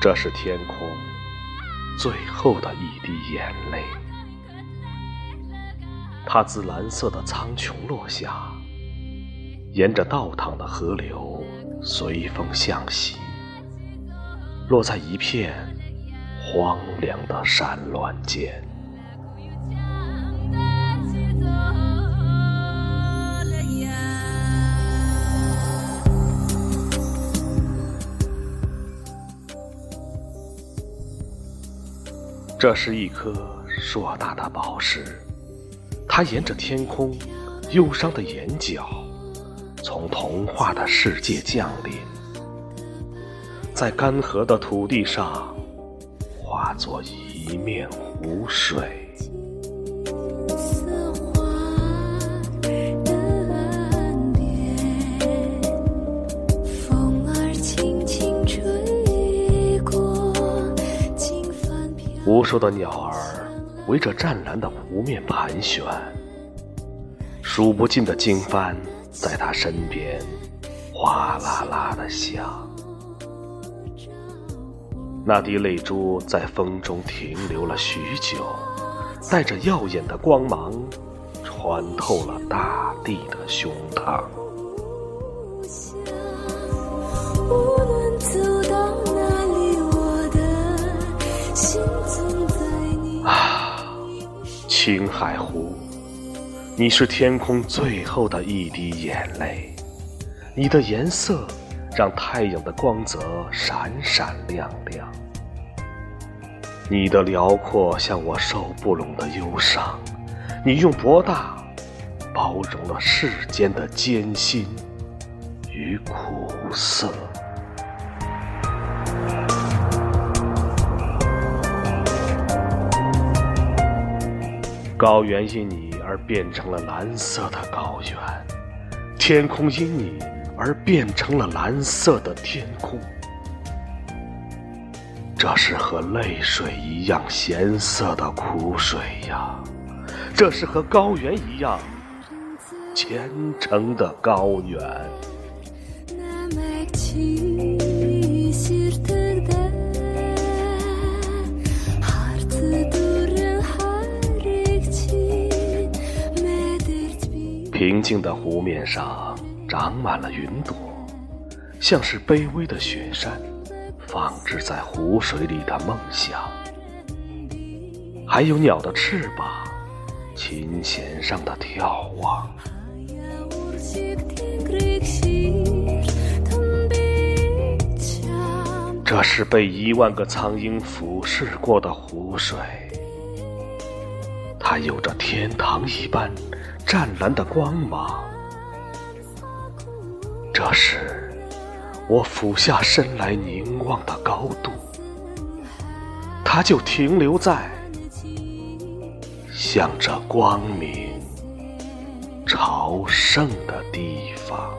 这是天空最后的一滴眼泪。它自蓝色的苍穹落下沿着倒淌的河流随风向西落在一片荒凉的山峦间。这是一颗硕大的宝石，它沿着天空，忧伤的眼角，从童话的世界降临，在干涸的土地上，化作一面湖水。无数的鸟儿围着湛蓝的湖面盘旋，数不尽的经幡在它身边哗啦啦的响。那滴泪珠在风中停留了许久，带着耀眼的光芒，穿透了大地的胸膛。青海湖，你是天空最后的一滴眼泪，你的颜色让太阳的光泽闪闪亮亮，你的辽阔像我受不拢的忧伤，你用博大包容了世间的艰辛与苦涩。高原因你而变成了蓝色的高原，天空因你而变成了蓝色的天空。这是和泪水一样咸涩的苦水呀，这是和高原一样虔诚的高原。那么平静的湖面上长满了云朵，像是卑微的雪山，放置在湖水里的梦想。还有鸟的翅膀，琴弦上的眺望。这是被一万个苍鹰俯视过的湖水，它有着天堂一般。湛蓝的光芒，这是我俯下身来凝望的高度，它就停留在向着光明朝圣的地方。